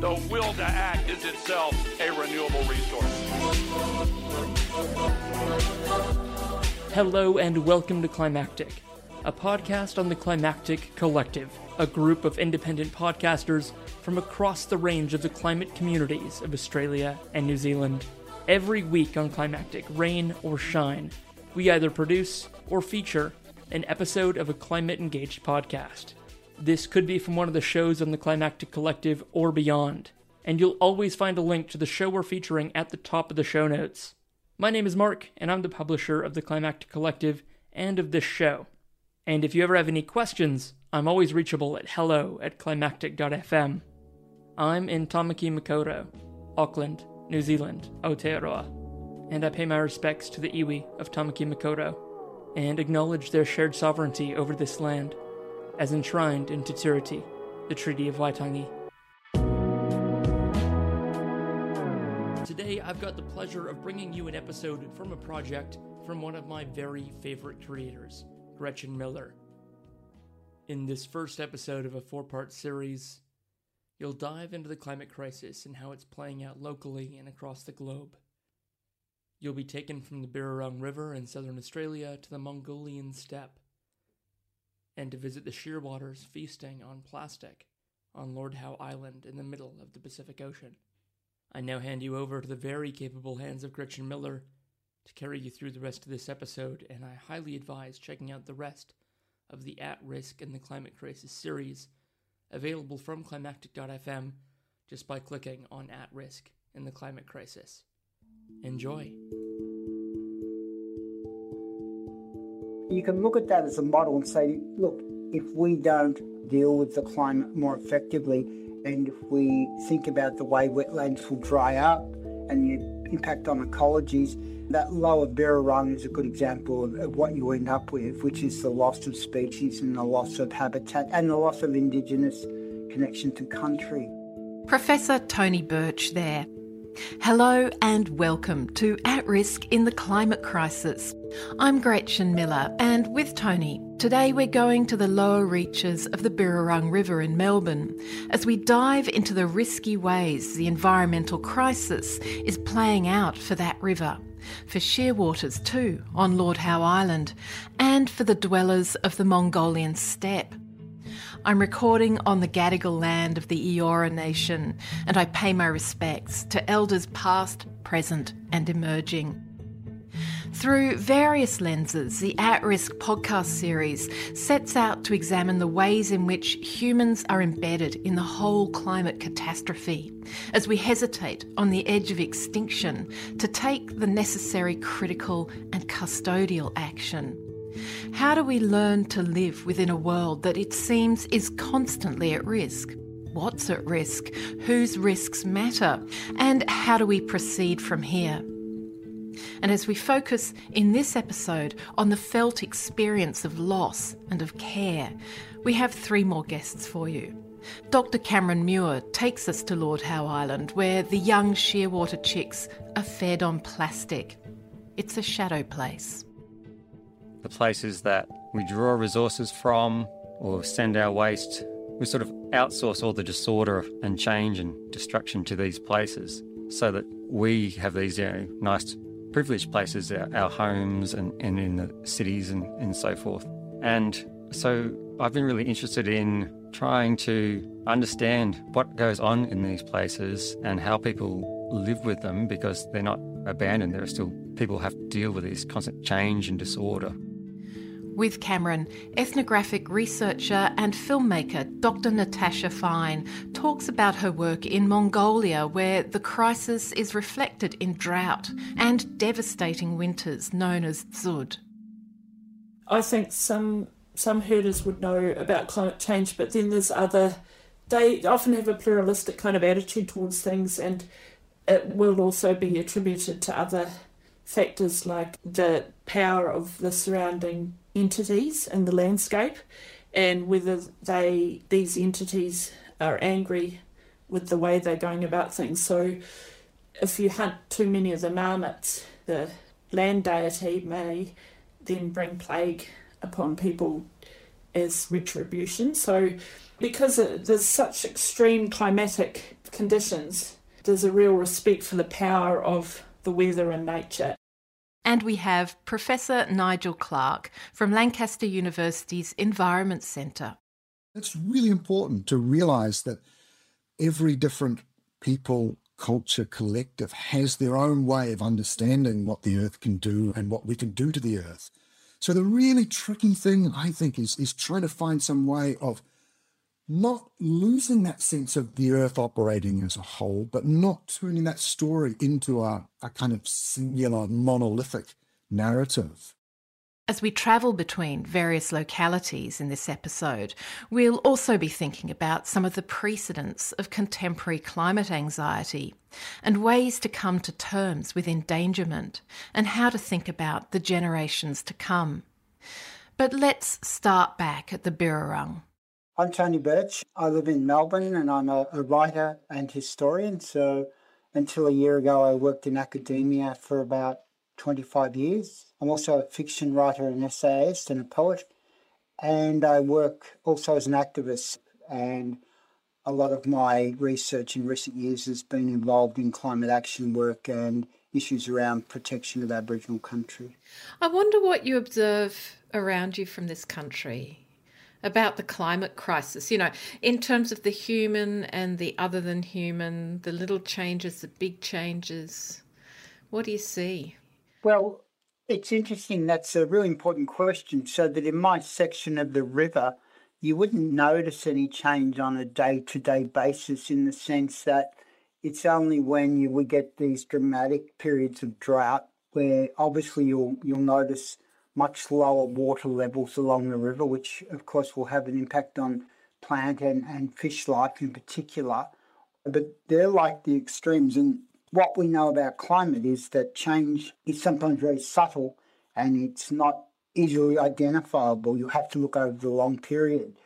the will to act is itself a renewable resource. Hello and welcome to Climactic, a podcast on the Climactic Collective, a group of independent podcasters from across the range of the climate communities of Australia and New Zealand. Every week on Climactic, rain or shine, we either produce or feature an episode of a climate engaged podcast. This could be from one of the shows on the Climactic Collective or beyond, and you'll always find a link to the show we're featuring at the top of the show notes. My name is Mark, and I'm the publisher of the Climactic Collective and of this show. And if you ever have any questions, I'm always reachable at hello at climactic.fm. I'm in Tamaki Makaurau, Auckland, New Zealand, Aotearoa, and I pay my respects to the iwi of Tamaki Makaurau and acknowledge their shared sovereignty over this land as enshrined in Te Tiriti, the Treaty of Waitangi. Today, I've got the pleasure of bringing you an episode from a project from one of my very favorite creators, Gretchen Miller. In this first episode of a four part series, you'll dive into the climate crisis and how it's playing out locally and across the globe. You'll be taken from the Birrarung River in southern Australia to the Mongolian steppe and to visit the shearwaters feasting on plastic on Lord Howe Island in the middle of the Pacific Ocean. I now hand you over to the very capable hands of Gretchen Miller to carry you through the rest of this episode, and I highly advise checking out the rest of the At Risk in the Climate Crisis series, available from climactic.fm just by clicking on At Risk in the Climate Crisis. Enjoy. You can look at that as a model and say, look, if we don't deal with the climate more effectively, and if we think about the way wetlands will dry up and the impact on ecologies, that lower Birrarung is a good example of, of, what you end up with, which is the loss of species and the loss of habitat and the loss of Indigenous connection to country. Professor Tony Birch there. Hello and welcome to At Risk in the Climate Crisis. I'm Gretchen Miller, and with Tony, today we're going to the lower reaches of the Birrarung River in Melbourne as we dive into the risky ways the environmental crisis is playing out for that river, for shearwaters too on Lord Howe Island, and for the dwellers of the Mongolian steppe. I'm recording on the Gadigal land of the Eora Nation, and I pay my respects to elders past, present, and emerging. Through various lenses, the At Risk podcast series sets out to examine the ways in which humans are embedded in the whole climate catastrophe as we hesitate on the edge of extinction to take the necessary critical and custodial action. How do we learn to live within a world that it seems is constantly at risk? What's at risk? Whose risks matter? And how do we proceed from here? And as we focus in this episode on the felt experience of loss and of care, we have three more guests for you. Dr. Cameron Muir takes us to Lord Howe Island, where the young shearwater chicks are fed on plastic. It's a shadow place the places that we draw resources from or send our waste. We sort of outsource all the disorder and change and destruction to these places so that we have these you know, nice privileged places, our, our homes and, and in the cities and, and so forth. And so I've been really interested in trying to understand what goes on in these places and how people live with them because they're not abandoned. There are still people have to deal with this constant change and disorder. With Cameron, ethnographic researcher and filmmaker Dr. Natasha Fijn talks about her work in Mongolia, where the crisis is reflected in drought and devastating winters known as dzud. I think some some herders would know about climate change, but then there's other they often have a pluralistic kind of attitude towards things, and it will also be attributed to other factors like the power of the surrounding entities in the landscape and whether they these entities are angry with the way they're going about things. So if you hunt too many of the marmots, the land deity may then bring plague upon people as retribution. So because there's such extreme climatic conditions, there's a real respect for the power of the weather and nature. And we have Professor Nigel Clark from Lancaster University's Environment Centre. It's really important to realise that every different people, culture, collective has their own way of understanding what the earth can do and what we can do to the earth. So the really tricky thing, I think, is, is trying to find some way of not losing that sense of the earth operating as a whole, but not turning that story into a, a kind of singular monolithic narrative. As we travel between various localities in this episode, we'll also be thinking about some of the precedents of contemporary climate anxiety and ways to come to terms with endangerment and how to think about the generations to come. But let's start back at the Birrarung. I'm Tony Birch. I live in Melbourne and I'm a, a, writer and historian. So until a year ago, I worked in academia for about 25 years. I'm also a fiction writer and essayist and a poet. And I work also as an activist. And a lot of my research in recent years has been involved in climate action work and issues around protection of Aboriginal country. I wonder what you observe around you from this country about the climate crisis, you know, in terms of the human and the other than human, the little changes, the big changes. What do you see? Well, it's interesting. That's a really important question. So, that in my section of the river, you wouldn't notice any change on a day to day basis in the sense that it's only when you would get these dramatic periods of drought where obviously you'll you'll notice much lower water levels along the river, which of course will have an impact on plant and, and fish life in particular. But they're like the extremes. And what we know about climate is that change is sometimes very subtle and it's not easily identifiable. You have to look over the long period.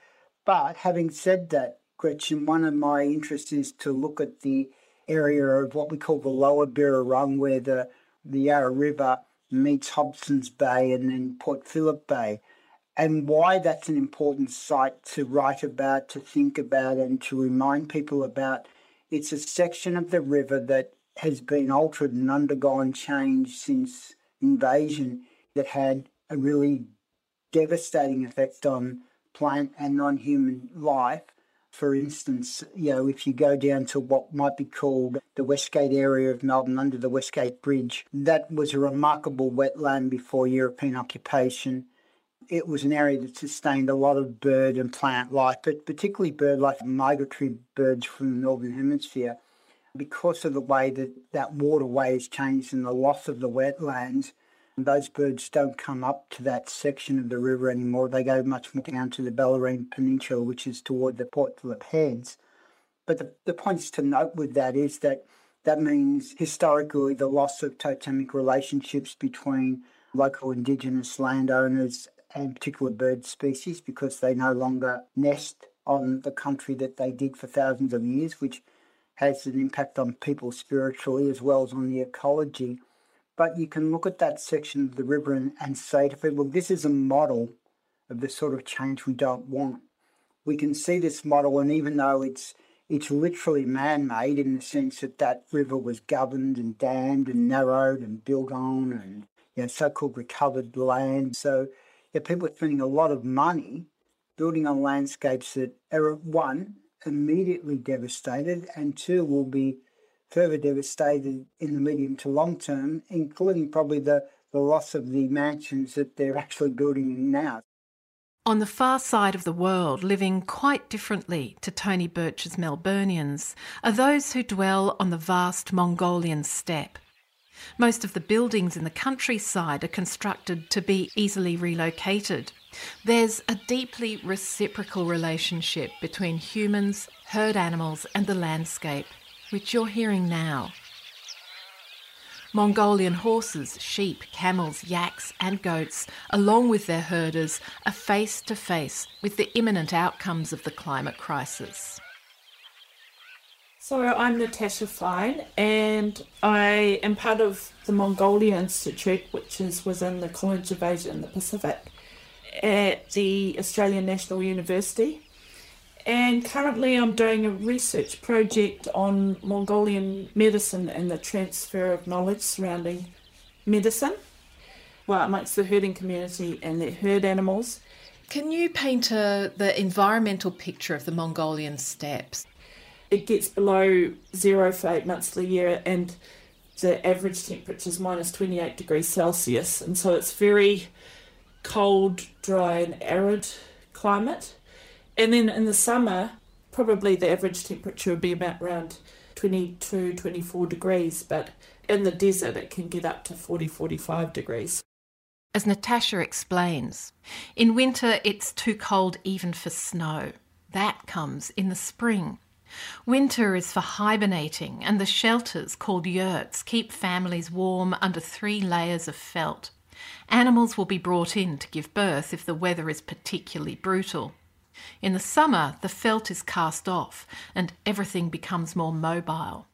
But having said that, Gretchen, one of my interests is to look at the area of what we call the lower Birrarung, where the, the Yarra River meets Hobson's Bay and then Port Phillip Bay, and why that's an important site to write about, to think about, and to remind people about. It's a section of the river that has been altered and undergone change since invasion that had a really devastating effect on plant and non human life for instance, you know, if you go down to what might be called the Westgate area of Melbourne under the Westgate Bridge, that was a remarkable wetland before European occupation. It was an area that sustained a lot of bird and plant life, but particularly bird life, migratory birds from the Northern Hemisphere. Because of the way that that waterway has changed and the loss of the wetlands, those birds don't come up to that section of the river anymore. They go much more down to the Bellarine Peninsula, which is toward the Port Phillip Heads. But the, the points to note with that is that that means historically the loss of totemic relationships between local indigenous landowners and particular bird species because they no longer nest on the country that they did for thousands of years, which has an impact on people spiritually as well as on the ecology. But you can look at that section of the river and, and say to people, this is a model of the sort of change we don't want. We can see this model, and even though it's it's literally man-made in the sense that that river was governed and dammed and narrowed and built on and you know, so-called recovered land. So yeah, people are spending a lot of money building on landscapes that are one immediately devastated and two will be further devastated in the medium to long term, including probably the, the loss of the mansions that they're actually building now. On the far side of the world, living quite differently to Tony Birch's Melburnians, are those who dwell on the vast Mongolian steppe. Most of the buildings in the countryside are constructed to be easily relocated. There's a deeply reciprocal relationship between humans, herd animals, and the landscape, which you're hearing now. Mongolian horses, sheep, camels, yaks, and goats, along with their herders, are face to face with the imminent outcomes of the climate crisis. So, I'm Natasha Fijn, and I am part of the Mongolia Institute, which is within the College of Asia and the Pacific at the Australian National University. And currently, I'm doing a research project on Mongolian medicine and the transfer of knowledge surrounding medicine, well, amongst the herding community and their herd animals. Can you paint a, the environmental picture of the Mongolian steppes? It gets below zero for eight months of the year, and the average temperature is minus 28 degrees Celsius, and so it's very cold, dry, and arid climate. And then in the summer, probably the average temperature would be about around 22, 24 degrees, but in the desert it can get up to 40, 45 degrees. As Natasha explains, in winter it's too cold even for snow. That comes in the spring. Winter is for hibernating, and the shelters, called yurts, keep families warm under three layers of felt. Animals will be brought in to give birth if the weather is particularly brutal. In the summer, the felt is cast off and everything becomes more mobile.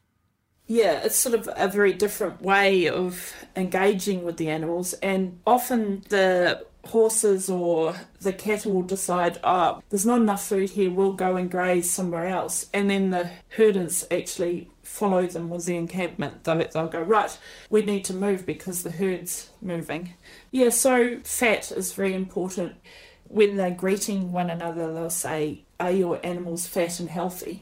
Yeah, it's sort of a very different way of engaging with the animals, and often the horses or the cattle will decide, oh, there's not enough food here, we'll go and graze somewhere else. And then the herders actually follow them with the encampment. They'll, they'll go, right, we need to move because the herd's moving. Yeah, so fat is very important when they're greeting one another, they'll say, Are your animals fat and healthy?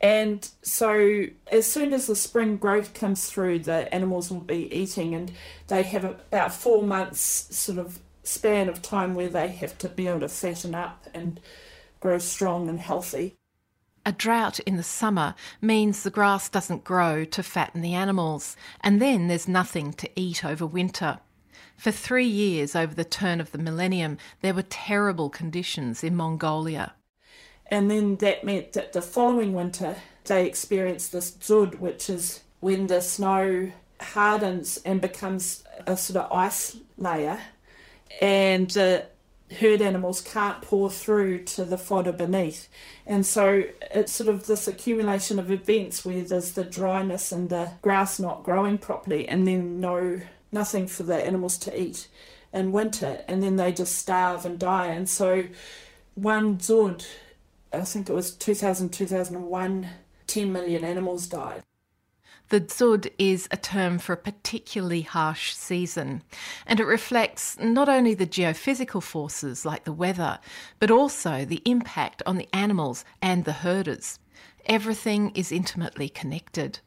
And so, as soon as the spring growth comes through, the animals will be eating, and they have about four months sort of span of time where they have to be able to fatten up and grow strong and healthy. A drought in the summer means the grass doesn't grow to fatten the animals, and then there's nothing to eat over winter. For three years over the turn of the millennium, there were terrible conditions in Mongolia. And then that meant that the following winter, they experienced this dzud, which is when the snow hardens and becomes a sort of ice layer, and the herd animals can't pour through to the fodder beneath. And so it's sort of this accumulation of events where there's the dryness and the grass not growing properly, and then no nothing for the animals to eat in winter, and then they just starve and die. And so, one Dzud, I think it was 2000, 2001, 10 million animals died. The Dzud is a term for a particularly harsh season, and it reflects not only the geophysical forces like the weather, but also the impact on the animals and the herders. Everything is intimately connected.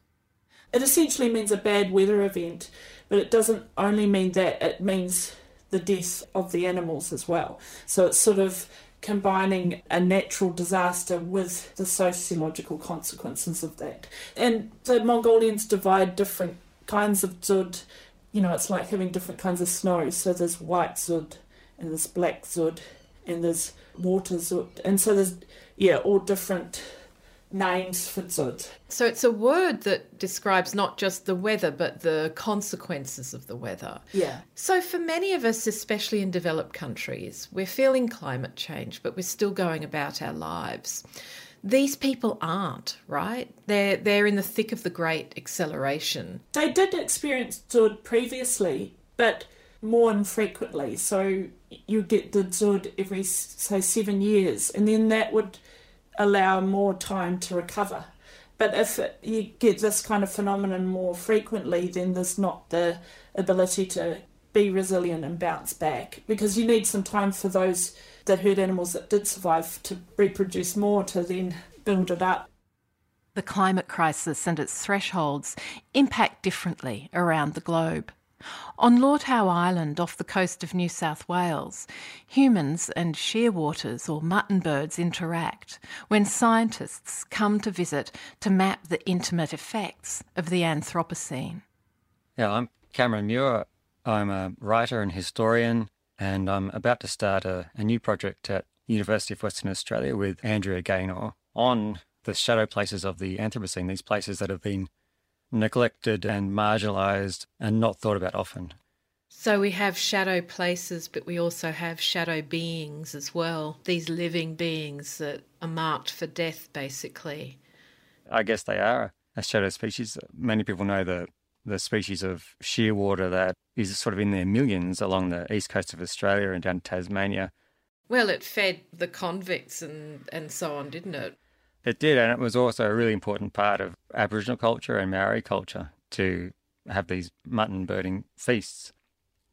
It essentially means a bad weather event but it doesn't only mean that, it means the death of the animals as well. So it's sort of combining a natural disaster with the sociological consequences of that. And the Mongolians divide different kinds of zud. You know, it's like having different kinds of snow. So there's white zud, and there's black zud, and there's water dzud. And so there's, yeah, all different names for Dzud. So it's a word that describes not just the weather, but the consequences of the weather. Yeah. So for many of us, especially in developed countries, we're feeling climate change, but we're still going about our lives. These people aren't, right? They're they're in the thick of the great acceleration. They did experience Dzud previously, but more infrequently. So you get the Dzud every say seven years, and then that would allow more time to recover. But if you get this kind of phenomenon more frequently, then there's not the ability to be resilient and bounce back because you need some time for those that herd animals that did survive to reproduce more to then build it up. The climate crisis and its thresholds impact differently around the globe. On Lord Howe Island off the coast of New South Wales, humans and shearwaters or mutton birds interact when scientists come to visit to map the intimate effects of the Anthropocene. Yeah, I'm Cameron Muir. I'm a writer and historian, and I'm about to start a, a new project at University of Western Australia with Andrea Gaynor on the shadow places of the Anthropocene, these places that have been neglected and marginalized and not thought about often. So we have shadow places, but we also have shadow beings as well. These living beings that are marked for death, basically. I guess they are a shadow species. Many people know the the species of shearwater that is sort of in their millions along the east coast of Australia and down Tasmania. Well, it fed the convicts and, and so on, didn't it? It did, and it was also a really important part of Aboriginal culture and Maori culture to have these mutton birding feasts.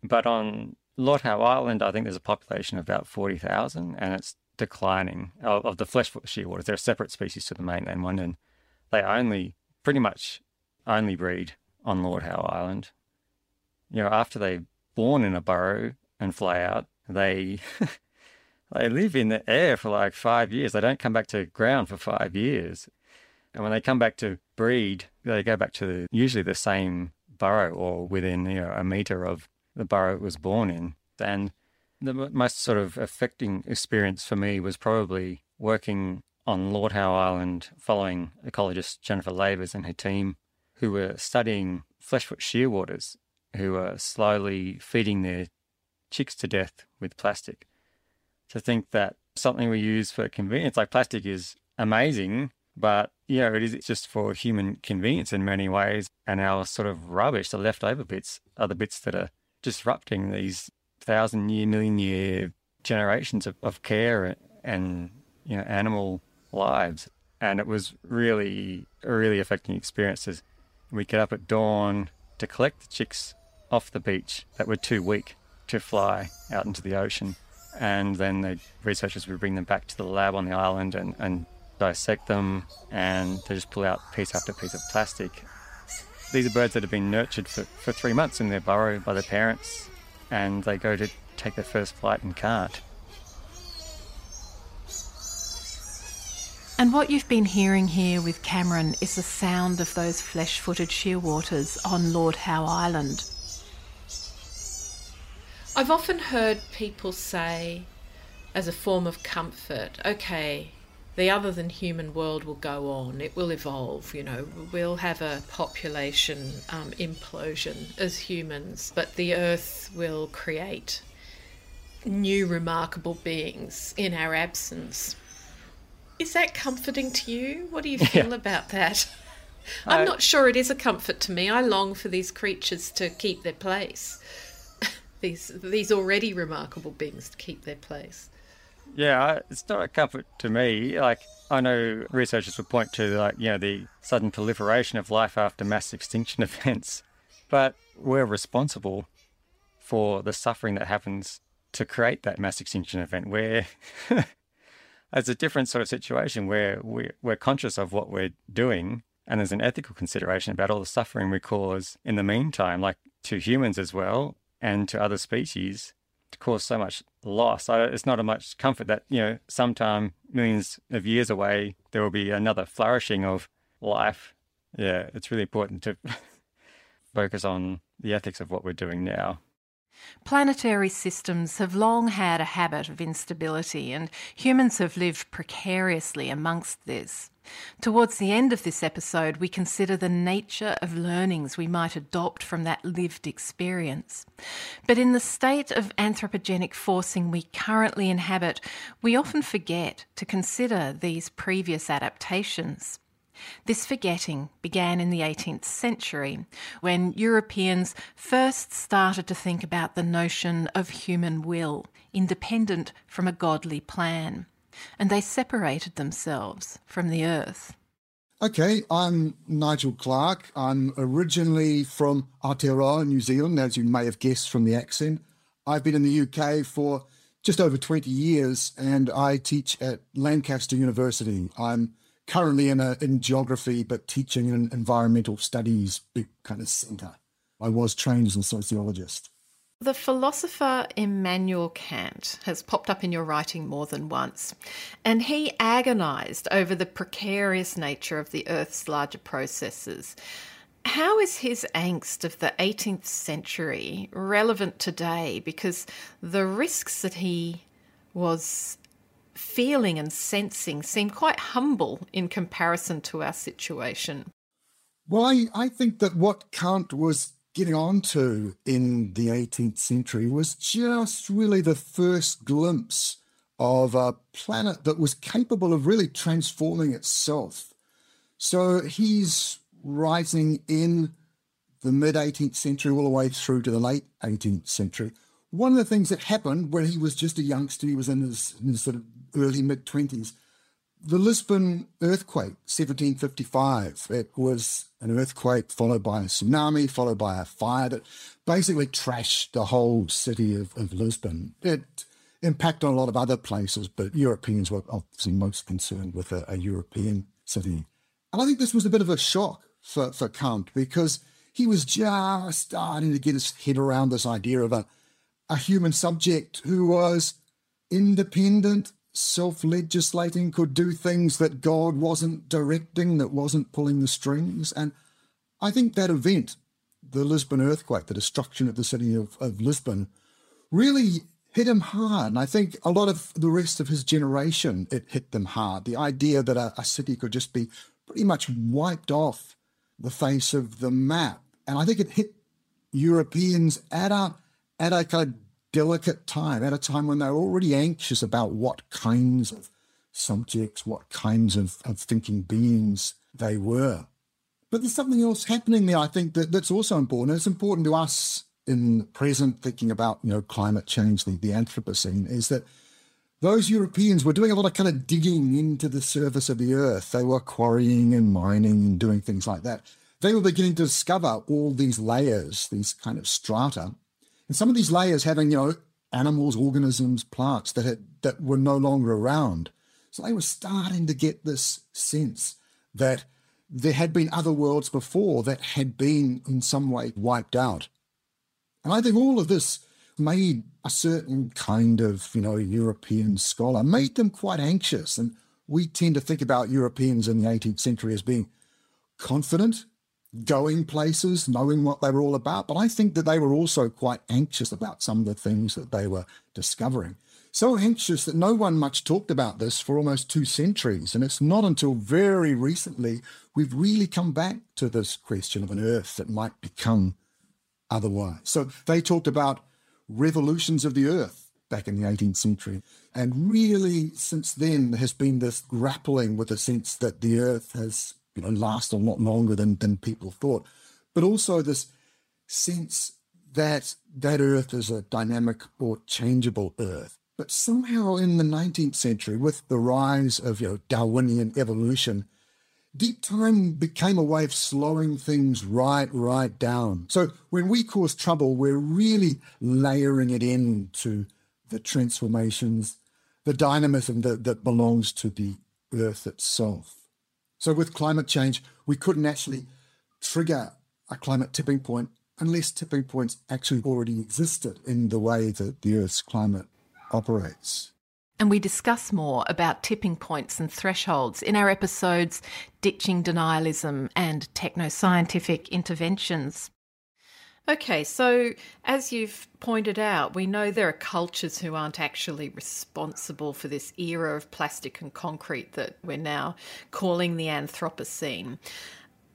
But on Lord Howe Island, I think there's a population of about 40,000 and it's declining of, of the fleshfoot shearwaters. They're a separate species to the mainland one and they only, pretty much only breed on Lord Howe Island. You know, after they're born in a burrow and fly out, they they live in the air for like five years. They don't come back to ground for five years. And when they come back to breed, they go back to the, usually the same burrow or within you know a meter of the burrow it was born in. And the most sort of affecting experience for me was probably working on Lord Howe Island following ecologist Jennifer Lavers and her team who were studying fleshfoot shearwaters who were slowly feeding their chicks to death with plastic. To think that something we use for convenience, like plastic, is amazing, but know, it is just for human convenience in many ways. And our sort of rubbish, the leftover bits, are the bits that are disrupting these thousand year, million year generations of, of care and you know animal lives. And it was really really affecting experience. As we get up at dawn to collect the chicks off the beach that were too weak to fly out into the ocean. And then the researchers would bring them back to the lab on the island and, and dissect them and they just pull out piece after piece of plastic these are birds that have been nurtured for, for three months in their burrow by their parents, and they go to take their first flight and can't. And what you've been hearing here with Cameron is the sound of those flesh footed shearwaters on Lord Howe Island. I've often heard people say, as a form of comfort, okay, the other than human world will go on. It will evolve. You know, we'll have a population um, implosion as humans, but the Earth will create new remarkable beings in our absence. Is that comforting to you? What do you feel yeah. about that? I'm not sure it is a comfort to me. I long for these creatures to keep their place. These these already remarkable beings to keep their place. Yeah, it's not a comfort to me. Like, I know researchers would point to, like, you know, the sudden proliferation of life after mass extinction events, but we're responsible for the suffering that happens to create that mass extinction event where it's a different sort of situation where we, we're conscious of what we're doing and there's an ethical consideration about all the suffering we cause in the meantime, like to humans as well and to other species to cause so much loss. It's not a much comfort that, you know, sometime millions of years away, there will be another flourishing of life. Yeah, it's really important to focus on the ethics of what we're doing now. Planetary systems have long had a habit of instability, and humans have lived precariously amongst this. Towards the end of this episode, we consider the nature of learnings we might adopt from that lived experience. But in the state of anthropogenic forcing we currently inhabit, we often forget to consider these previous adaptations. This forgetting began in the 18th century when Europeans first started to think about the notion of human will, independent from a godly plan and they separated themselves from the earth. Okay, I'm Nigel Clark. I'm originally from Aotearoa, New Zealand, as you may have guessed from the accent. I've been in the UK for just over 20 years and I teach at Lancaster University. I'm currently in, a, in geography but teaching in an environmental studies big kind of centre. I was trained as a sociologist. The philosopher Immanuel Kant has popped up in your writing more than once, and he agonised over the precarious nature of the Earth's larger processes. How is his angst of the 18th century relevant today? Because the risks that he was feeling and sensing seem quite humble in comparison to our situation. Well, I, I think that what Kant was getting onto in the 18th century was just really the first glimpse of a planet that was capable of really transforming itself. So he's writing in the mid 18th century all the way through to the late 18th century. One of the things that happened when he was just a youngster, he was in his, in his sort of early mid 20s, the Lisbon earthquake, 1755. It was an earthquake followed by a tsunami, followed by a fire that basically trashed the whole city of, of Lisbon. It impacted on a lot of other places, but Europeans were obviously most concerned with a, a European city. And I think this was a bit of a shock for, for Kant because he was just starting to get his head around this idea of a, a human subject who was independent, self legislating, could do things that God wasn't directing, that wasn't pulling the strings. And I think that event, the Lisbon earthquake, the destruction of the city of, of Lisbon, really hit him hard. And I think a lot of the rest of his generation, it hit them hard. The idea that a, a city could just be pretty much wiped off the face of the map. And I think it hit Europeans at a, at like a delicate time, at a time when they were already anxious about what kinds of subjects, what kinds of, of thinking beings they were. But there's something else happening there, I think, that, that's also important. It's important to us in the present, thinking about, you know, climate change, the, the Anthropocene, is that those Europeans were doing a lot of kind of digging into the surface of the earth. They were quarrying and mining and doing things like that. They were beginning to discover all these layers, these kind of strata. And some of these layers having, you know, animals, organisms, plants that had that were no longer around. So they were starting to get this sense that there had been other worlds before that had been in some way wiped out. And I think all of this made a certain kind of, you know, European scholar, made them quite anxious. And we tend to think about Europeans in the 18th century as being confident, going places, knowing what they were all about. But I think that they were also quite anxious about some of the things that they were discovering. So anxious that no one much talked about this for almost two centuries. And it's not until very recently we've really come back to this question of an Earth that might become otherwise. So they talked about revolutions of the earth back in the 18th century. And really, since then, there has been this grappling with the sense that the earth has you know, lasted a lot longer than, than people thought, but also this sense that that earth is a dynamic or changeable earth. But somehow in the 19th century, with the rise of you know, Darwinian evolution, deep time became a way of slowing things right, right down. So when we cause trouble, we're really layering it into the transformations, the dynamism that, that belongs to the earth itself. So with climate change, we couldn't actually trigger a climate tipping point unless tipping points actually already existed in the way that the Earth's climate operates. And we discuss more about tipping points and thresholds in our episodes Ditching Denialism and Technoscientific Interventions. Okay, so as you've pointed out, we know there are cultures who aren't actually responsible for this era of plastic and concrete that we're now calling the Anthropocene.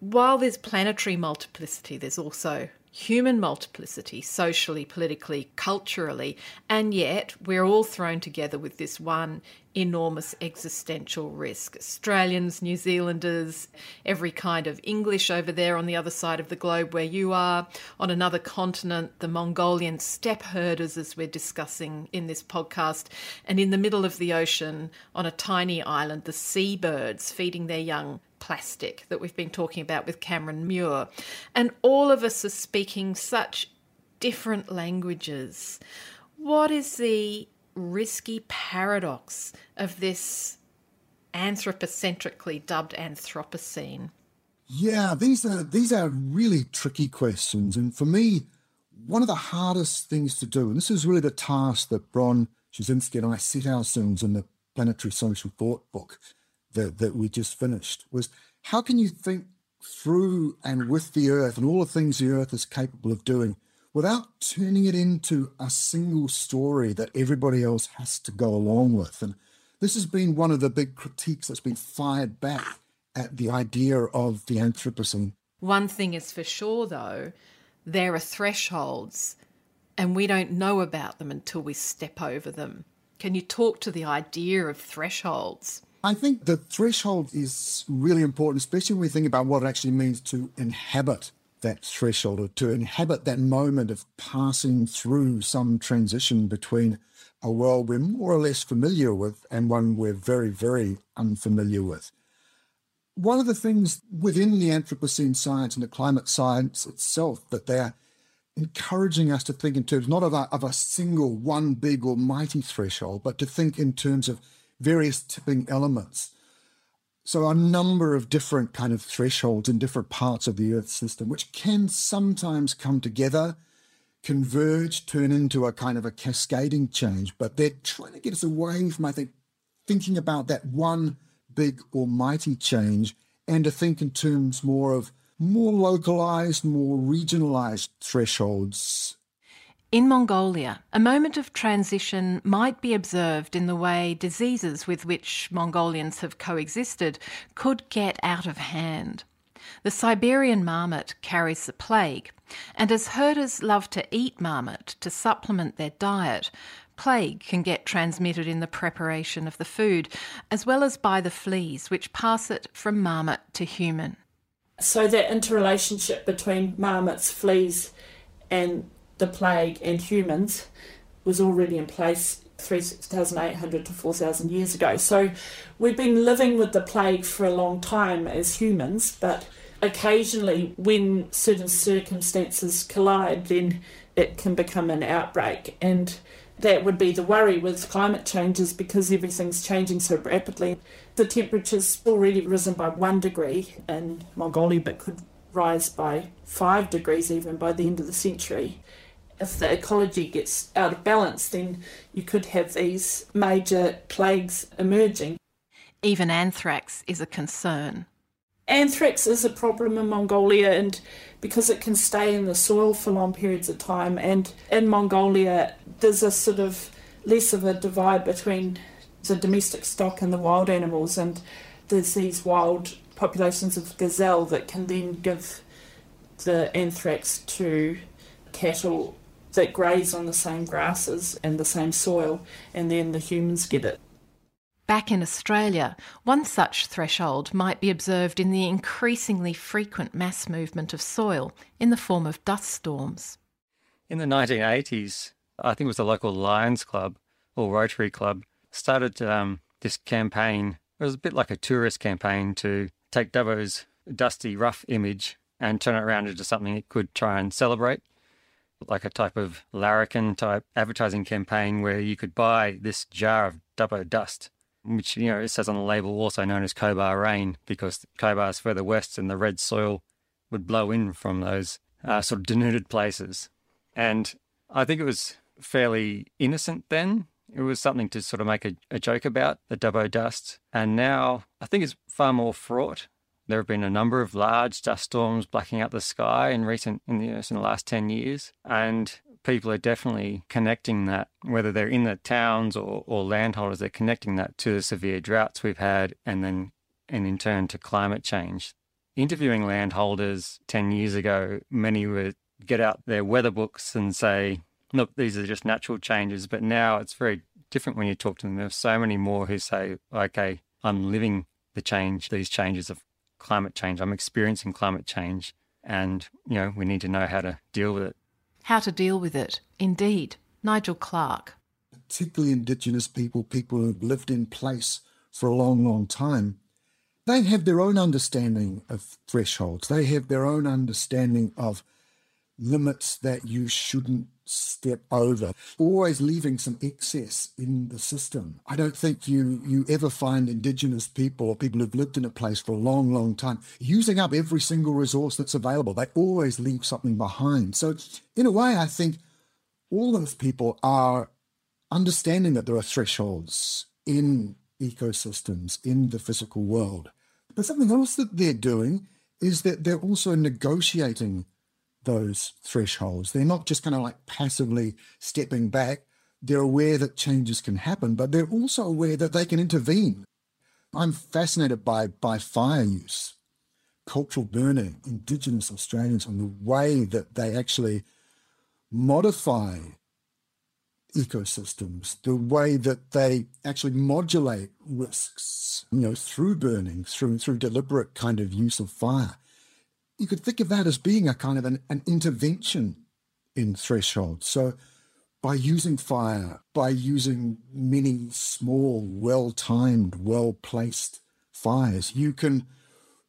While there's planetary multiplicity, there's also human multiplicity, socially, politically, culturally, and yet we're all thrown together with this one enormous existential risk. Australians, New Zealanders, every kind of English over there on the other side of the globe where you are, on another continent, the Mongolian steppe herders, as we're discussing in this podcast, and in the middle of the ocean, on a tiny island, the seabirds feeding their young plastic that we've been talking about with Cameron Muir. And all of us are speaking such different languages. What is the risky paradox of this anthropocentrically dubbed Anthropocene? Yeah, these are these are really tricky questions, and for me, one of the hardest things to do, and this is really the task that Bron Szerszynski and I set ourselves in the Planetary Social Thought book, that, that we just finished was how can you think through and with the earth and all the things the earth is capable of doing without turning it into a single story that everybody else has to go along with and This has been one of the big critiques that's been fired back at the idea of the Anthropocene. One thing is for sure, though, there are thresholds, and we don't know about them until we step over them. Can you talk to the idea of thresholds? I think the threshold is really important, especially when we think about what it actually means to inhabit that threshold or to inhabit that moment of passing through some transition between a world we're more or less familiar with and one we're very, very unfamiliar with. One of the things within the Anthropocene science and the climate science itself that they're encouraging us to think in terms not of a, of a single one big or mighty threshold, but to think in terms of various tipping elements. So a number of different kind of thresholds in different parts of the Earth system, which can sometimes come together, converge, turn into a kind of a cascading change. But they're trying to get us away from, I think, thinking about that one big almighty change and to think in terms more of more localized, more regionalized thresholds. In Mongolia, a moment of transition might be observed in the way diseases with which Mongolians have coexisted could get out of hand. The Siberian marmot carries the plague, and as herders love to eat marmot to supplement their diet, plague can get transmitted in the preparation of the food, as well as by the fleas which pass it from marmot to human. So that interrelationship between marmots, fleas, and the plague and humans was already in place 3,800 to 4,000 years ago. So we've been living with the plague for a long time as humans, but occasionally when certain circumstances collide, then it can become an outbreak. And that would be the worry with climate changes because everything's changing so rapidly. The temperature's already risen by one degree in Mongolia, but could rise by five degrees even by the end of the century. If the ecology gets out of balance, then you could have these major plagues emerging. Even anthrax is a concern. Anthrax is a problem in Mongolia, and because it can stay in the soil for long periods of time, and in Mongolia, there's a sort of less of a divide between the domestic stock and the wild animals, and there's these wild populations of gazelle that can then give the anthrax to cattle that graze on the same grasses and the same soil, and then the humans get it. Back in Australia, one such threshold might be observed in the increasingly frequent mass movement of soil in the form of dust storms. In the 1980s, I think it was the local Lions Club or Rotary Club started um, this campaign. It was a bit like a tourist campaign to take Dubbo's dusty, rough image and turn it around into something it could try and celebrate, like a type of larrikin type advertising campaign where you could buy this jar of Dubbo dust which you know it says on the label, also known as Cobar rain, because Cobar is further west and the red soil would blow in from those uh, sort of denuded places. And I think it was fairly innocent then. It was something to sort of make a, a joke about the Dubbo dust. And now I think it's far more fraught. There have been a number of large dust storms blacking out the sky in recent in the, in the last 10 years. And people are definitely connecting that, whether they're in the towns or, or landholders, they're connecting that to the severe droughts we've had and then, and in turn to climate change. Interviewing landholders 10 years ago, many would get out their weather books and say, look, these are just natural changes. But now it's very different when you talk to them. There's so many more who say, okay, I'm living the change, these changes of climate change. I'm experiencing climate change. And, you know, we need to know how to deal with it. How to deal with it. Indeed. Nigel Clark. Particularly Indigenous people, people who've lived in place for a long, long time, they have their own understanding of thresholds. They have their own understanding of limits that you shouldn't step over, always leaving some excess in the system. I don't think you you ever find indigenous people or people who've lived in a place for a long, long time using up every single resource that's available. They always leave something behind. So in a way, I think all those people are understanding that there are thresholds in ecosystems, in the physical world. But something else that they're doing is that they're also negotiating those thresholds. They're not just kind of like passively stepping back. they're aware that changes can happen, but they're also aware that they can intervene. I'm fascinated by, by fire use, cultural burning, Indigenous Australians, and the way that they actually modify ecosystems, the way that they actually modulate risks, you know, through burning, through through deliberate kind of use of fire. You could think of that as being a kind of an, an intervention in threshold. So by using fire, by using many small, well-timed, well-placed fires, you can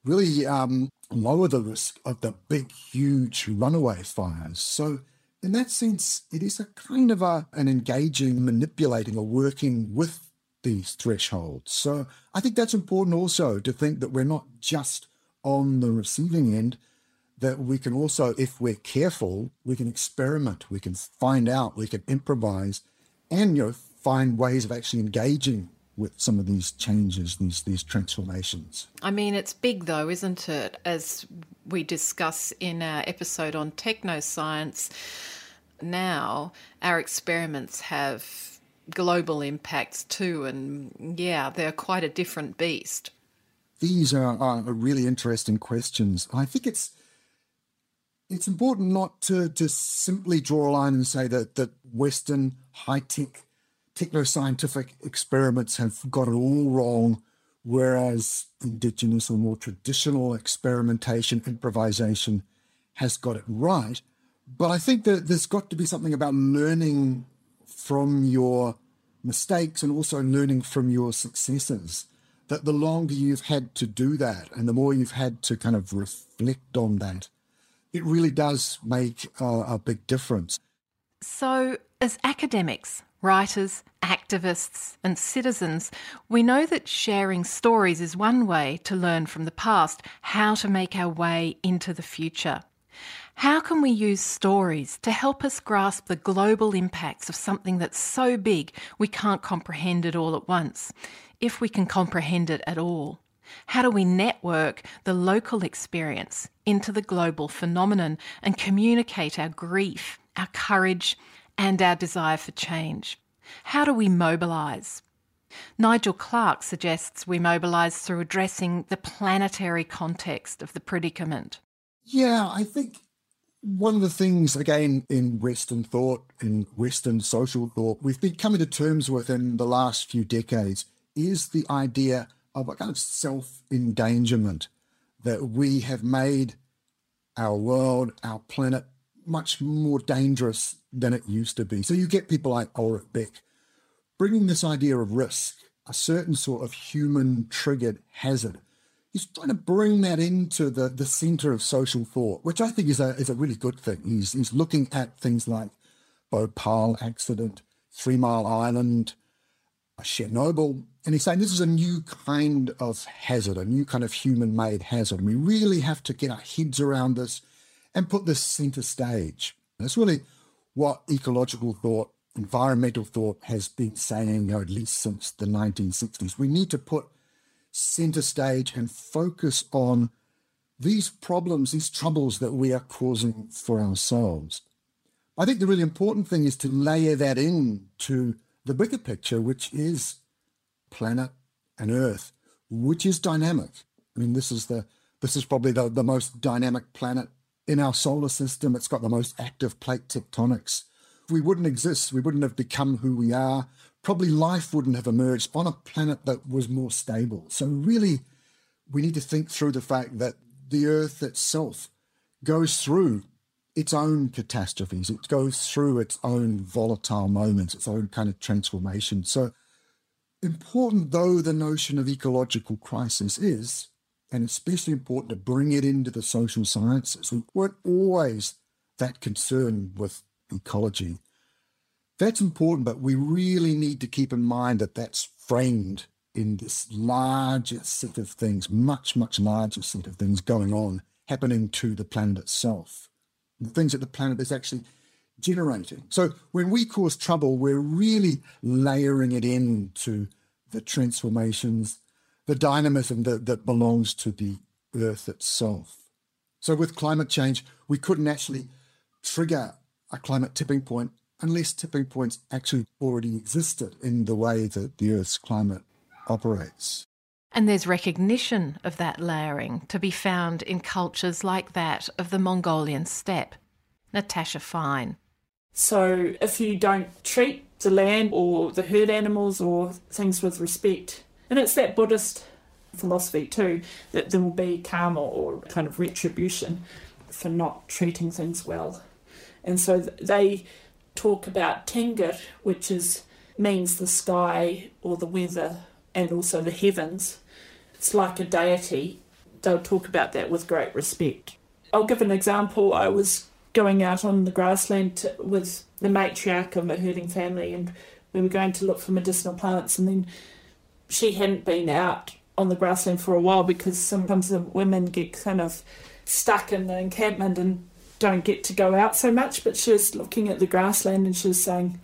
really um, lower the risk of the big, huge runaway fires. So in that sense, it is a kind of a, an engaging, manipulating, or working with these thresholds. So I think that's important also to think that we're not just on the receiving end, that we can also, if we're careful, we can experiment, we can find out, we can improvise, and you know, find ways of actually engaging with some of these changes, these these transformations. I mean, it's big though, isn't it? As we discuss in our episode on technoscience, now our experiments have global impacts too, and yeah, they're quite a different beast. These are, are really interesting questions. I think it's it's important not to just simply draw a line and say that that Western high tech techno-scientific experiments have got it all wrong, whereas indigenous or more traditional experimentation, improvisation has got it right. But I think that there's got to be something about learning from your mistakes and also learning from your successes. That the longer you've had to do that and the more you've had to kind of reflect on that, it really does make a, big difference. So, as academics, writers, activists, and citizens, we know that sharing stories is one way to learn from the past how to make our way into the future. How can we use stories to help us grasp the global impacts of something that's so big we can't comprehend it all at once, if we can comprehend it at all? How do we network the local experience into the global phenomenon and communicate our grief, our courage, and our desire for change? How do we mobilise? Nigel Clark suggests we mobilise through addressing the planetary context of the predicament. Yeah, I think one of the things, again, in Western thought, in Western social thought, we've been coming to terms with in the last few decades is the idea of a kind of self endangerment that we have made our world, our planet, much more dangerous than it used to be. So you get people like Ulrich Beck bringing this idea of risk, a certain sort of human triggered hazard, he's trying to bring that into the, the center of social thought, which I think is a, is a really good thing. He's, he's looking at things like Bhopal accident, Three Mile Island, uh, Chernobyl, and he's saying this is a new kind of hazard, a new kind of human-made hazard. We really have to get our heads around this and put this center stage. That's really what ecological thought, environmental thought has been saying, you know, at least since the 1960s. We need to put center stage and focus on these problems, these troubles that we are causing for ourselves. I think the really important thing is to layer that in to the bigger picture, which is planet and Earth, which is dynamic. I mean, this is the this is probably the, the most dynamic planet in our solar system. It's got the most active plate tectonics. We wouldn't exist, we wouldn't have become who we are probably life wouldn't have emerged on a planet that was more stable. So, really, we need to think through the fact that the Earth itself goes through its own catastrophes, it goes through its own volatile moments, its own kind of transformation. So, important though the notion of ecological crisis is, and especially important to bring it into the social sciences, we weren't always that concerned with ecology that's important, but we really need to keep in mind that that's framed in this larger set of things, much, much larger set of things going on, happening to the planet itself, the things that the planet is actually generating. So when we cause trouble, we're really layering it into the transformations, the dynamism that, that belongs to the Earth itself. So with climate change, we couldn't actually trigger a climate tipping point unless tipping points actually already existed in the way that the Earth's climate operates. And there's recognition of that layering to be found in cultures like that of the Mongolian steppe. Natasha Fijn. So if you don't treat the land or the herd animals or things with respect, and it's that Buddhist philosophy too, that there will be karma or kind of retribution for not treating things well. And so they talk about Tingit, which is means the sky or the weather and also the heavens. It's like a deity. They'll talk about that with great respect. I'll give an example. I was going out on the grassland to, with the matriarch of a herding family, and we were going to look for medicinal plants, and then she hadn't been out on the grassland for a while because sometimes the women get kind of stuck in the encampment and don't get to go out so much. But she was looking at the grassland and she was saying,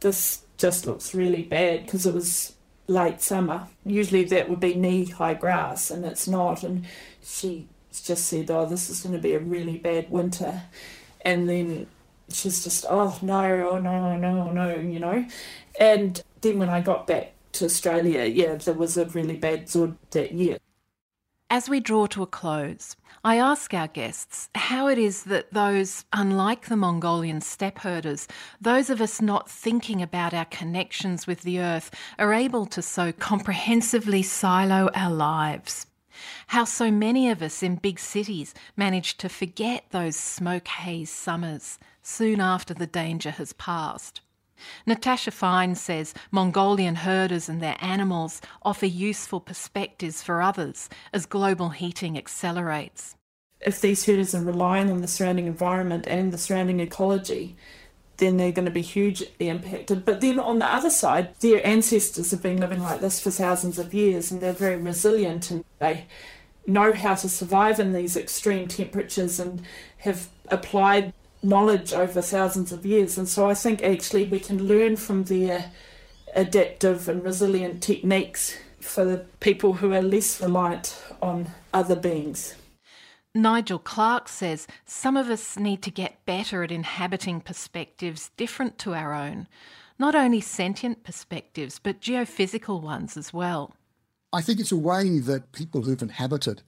This just looks really bad because it was late summer. Usually that would be knee high grass and it's not. And she just said, Oh, this is going to be a really bad winter. And then she's just, Oh, no, oh, no, oh, no, oh, no, you know. And then when I got back to Australia, yeah, there was a really bad dzud that year. As we draw to a close, I ask our guests how it is that those, unlike the Mongolian steppe herders, those of us not thinking about our connections with the earth, are able to so comprehensively silo our lives. How so many of us in big cities manage to forget those smoke haze summers soon after the danger has passed. Natasha Fijn says Mongolian herders and their animals offer useful perspectives for others as global heating accelerates. If these herders are relying on the surrounding environment and the surrounding ecology, then they're going to be hugely impacted. But then on the other side, their ancestors have been living like this for thousands of years and they're very resilient and they know how to survive in these extreme temperatures and have applied knowledge over thousands of years. And so I think actually we can learn from their adaptive and resilient techniques for the people who are less reliant on other beings. Nigel Clark says some of us need to get better at inhabiting perspectives different to our own, not only sentient perspectives, but geophysical ones as well. I think it's a way that people who've inhabited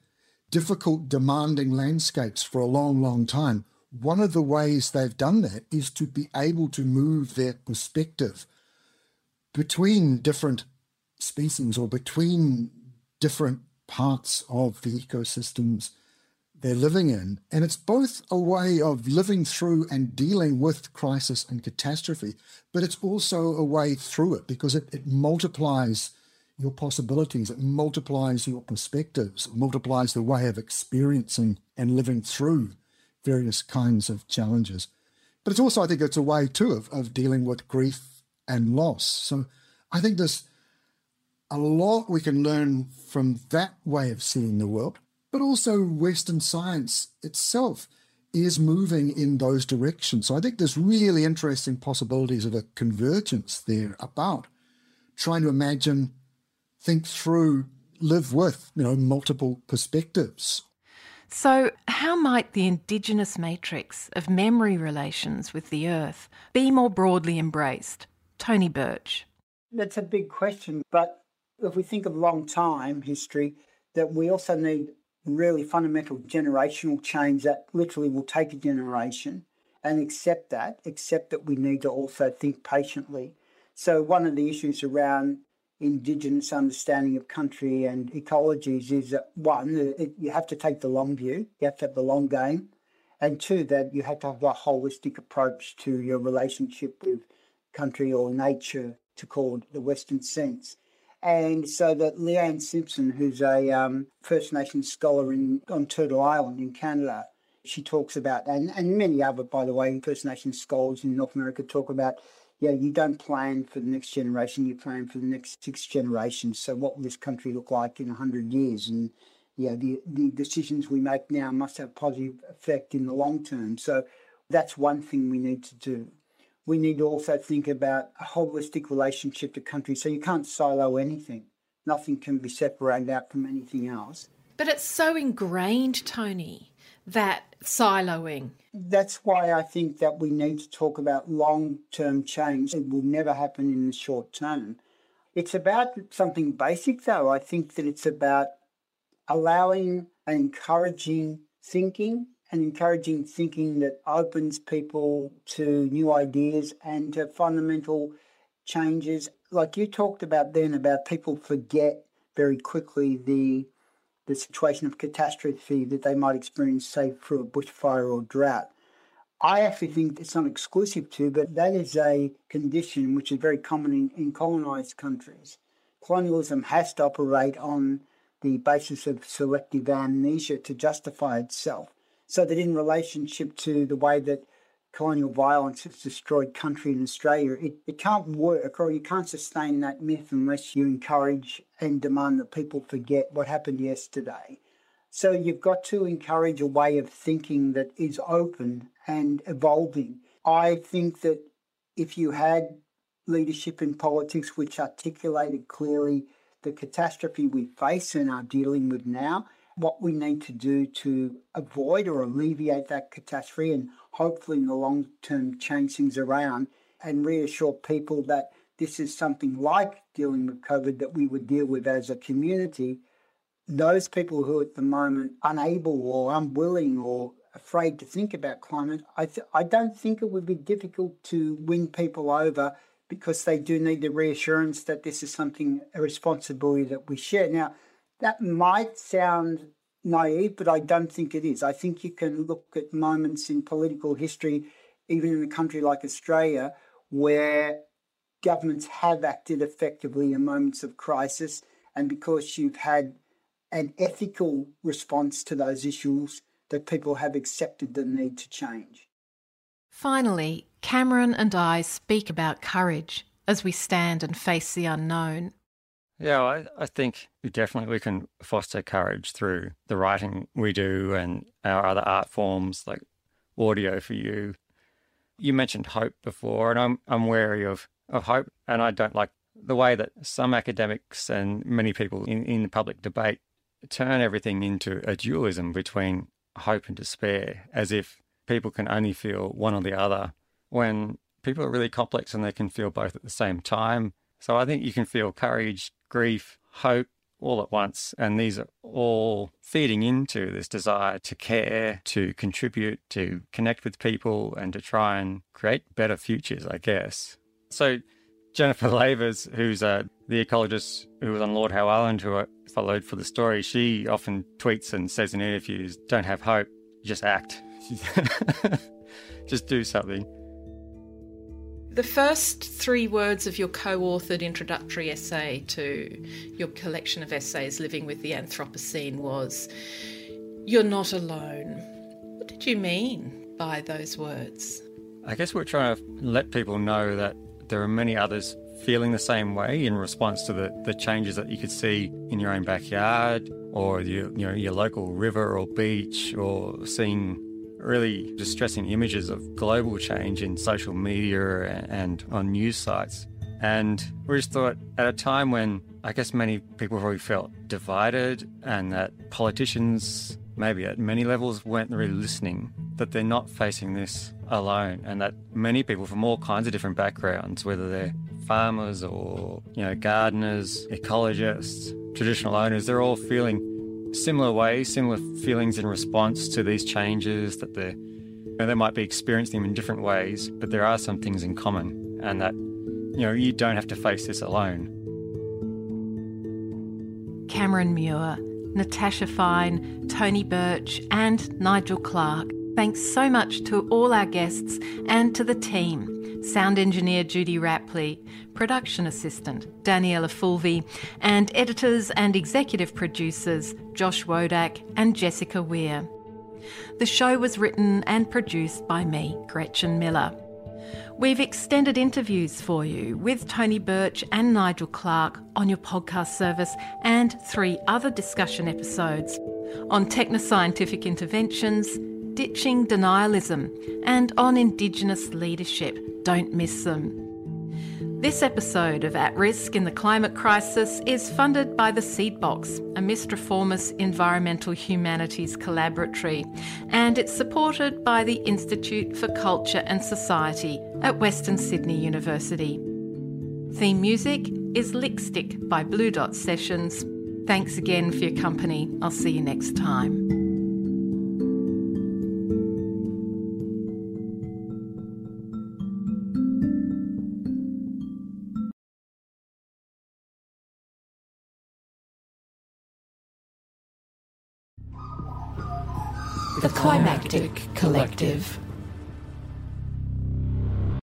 difficult, demanding landscapes for a long, long time one of the ways they've done that is to be able to move their perspective between different species or between different parts of the ecosystems they're living in. And it's both a way of living through and dealing with crisis and catastrophe, but it's also a way through it because it, it multiplies your possibilities, it multiplies your perspectives, it multiplies the way of experiencing and living through various kinds of challenges. But it's also, I think, it's a way too of, of dealing with grief and loss. So I think there's a lot we can learn from that way of seeing the world, but also Western science itself is moving in those directions. So I think there's really interesting possibilities of a convergence there about trying to imagine, think through, live with, you know, multiple perspectives so, how might the Indigenous matrix of memory relations with the Earth be more broadly embraced? Tony Birch. That's a big question, but if we think of long time history, that we also need really fundamental generational change that literally will take a generation and accept that, accept that we need to also think patiently. So, one of the issues around indigenous understanding of country and ecologies is that one, it, you have to take the long view, you have to have the long game, and two, that you have to have a holistic approach to your relationship with country or nature, to call the Western sense. And so that Leanne Simpson, who's a um, First Nations scholar in, on Turtle Island in Canada, she talks about, and, and many other, by the way, First Nations scholars in North America talk about yeah, you don't plan for the next generation, you plan for the next six generations. So, what will this country look like in 100 years? And yeah, the, the decisions we make now must have positive effect in the long term. So, that's one thing we need to do. We need to also think about a holistic relationship to country. So, you can't silo anything, nothing can be separated out from anything else. But it's so ingrained, Tony that siloing? That's why I think that we need to talk about long term change. It will never happen in the short term. It's about something basic, though. I think that it's about allowing and encouraging thinking and encouraging thinking that opens people to new ideas and to fundamental changes. Like you talked about then about people forget very quickly the the situation of catastrophe that they might experience, say, through a bushfire or drought. I actually think it's not exclusive to, but that is a condition which is very common in, in colonized countries. Colonialism has to operate on the basis of selective amnesia to justify itself. So that in relationship to the way that colonial violence has destroyed country in Australia, it, it can't work or you can't sustain that myth unless you encourage and demand that people forget what happened yesterday. So you've got to encourage a way of thinking that is open and evolving. I think that if you had leadership in politics which articulated clearly the catastrophe we face and are dealing with now, what we need to do to avoid or alleviate that catastrophe and hopefully in the long term change things around and reassure people that this is something like dealing with COVID that we would deal with as a community. Those people who are at the moment unable or unwilling or afraid to think about climate, I, th- I don't think it would be difficult to win people over because they do need the reassurance that this is something, a responsibility that we share. Now, that might sound naive, but I don't think it is. I think you can look at moments in political history, even in a country like Australia, where governments have acted effectively in moments of crisis. And because you've had an ethical response to those issues, that people have accepted the need to change. Finally, Cameron and I speak about courage as we stand and face the unknown. Yeah, I, I think definitely we can foster courage through the writing we do and our other art forms like audio for you. You mentioned hope before, and I'm I'm wary of, of hope, and I don't like the way that some academics and many people in, in the public debate turn everything into a dualism between hope and despair, as if people can only feel one or the other when people are really complex and they can feel both at the same time. So I think you can feel courage, grief, hope all at once. And these are all feeding into this desire to care, to contribute, to connect with people, and to try and create better futures, I guess. So Jennifer Lavers, who's uh, the ecologist who was on Lord Howe Island, who I followed for the story, she often tweets and says in interviews, don't have hope, just act. just do something. The first three words of your co authored introductory essay to your collection of essays, Living with the Anthropocene, was You're not alone. What did you mean by those words? I guess we're trying to let people know that there are many others feeling the same way in response to the, the changes that you could see in your own backyard or your, you know, your local river or beach or seeing really distressing images of global change in social media and on news sites. And we just thought at a time when I guess many people probably felt divided and that politicians, maybe at many levels, weren't really listening, that they're not facing this alone and that many people from all kinds of different backgrounds, whether they're farmers or, you know, gardeners, ecologists, traditional owners, they're all feeling similar ways, similar feelings in response to these changes that they you know, they might be experiencing them in different ways, but there are some things in common, and that you know you don't have to face this alone. Cameron Muir, Natasha Fijn, Tony Birch, and Nigel Clark. Thanks so much to all our guests and to the team. Sound engineer Judy Rapley, production assistant Daniela Fulvi, and editors and executive producers Josh Wodak and Jessica Weir. The show was written and produced by me, Gretchen Miller. We've extended interviews for you with Tony Birch and Nigel Clark on your podcast service and three other discussion episodes on technoscientific interventions, ditching denialism, and on Indigenous leadership. Don't miss them. This episode of At Risk in the Climate Crisis is funded by the Seed Box, a Mistra Formas environmental humanities collaboratory, and it's supported by the Institute for Culture and Society at Western Sydney University. Theme music is Lickstick by Blue Dot Sessions. Thanks again for your company. I'll see you next time. Climactic Collective.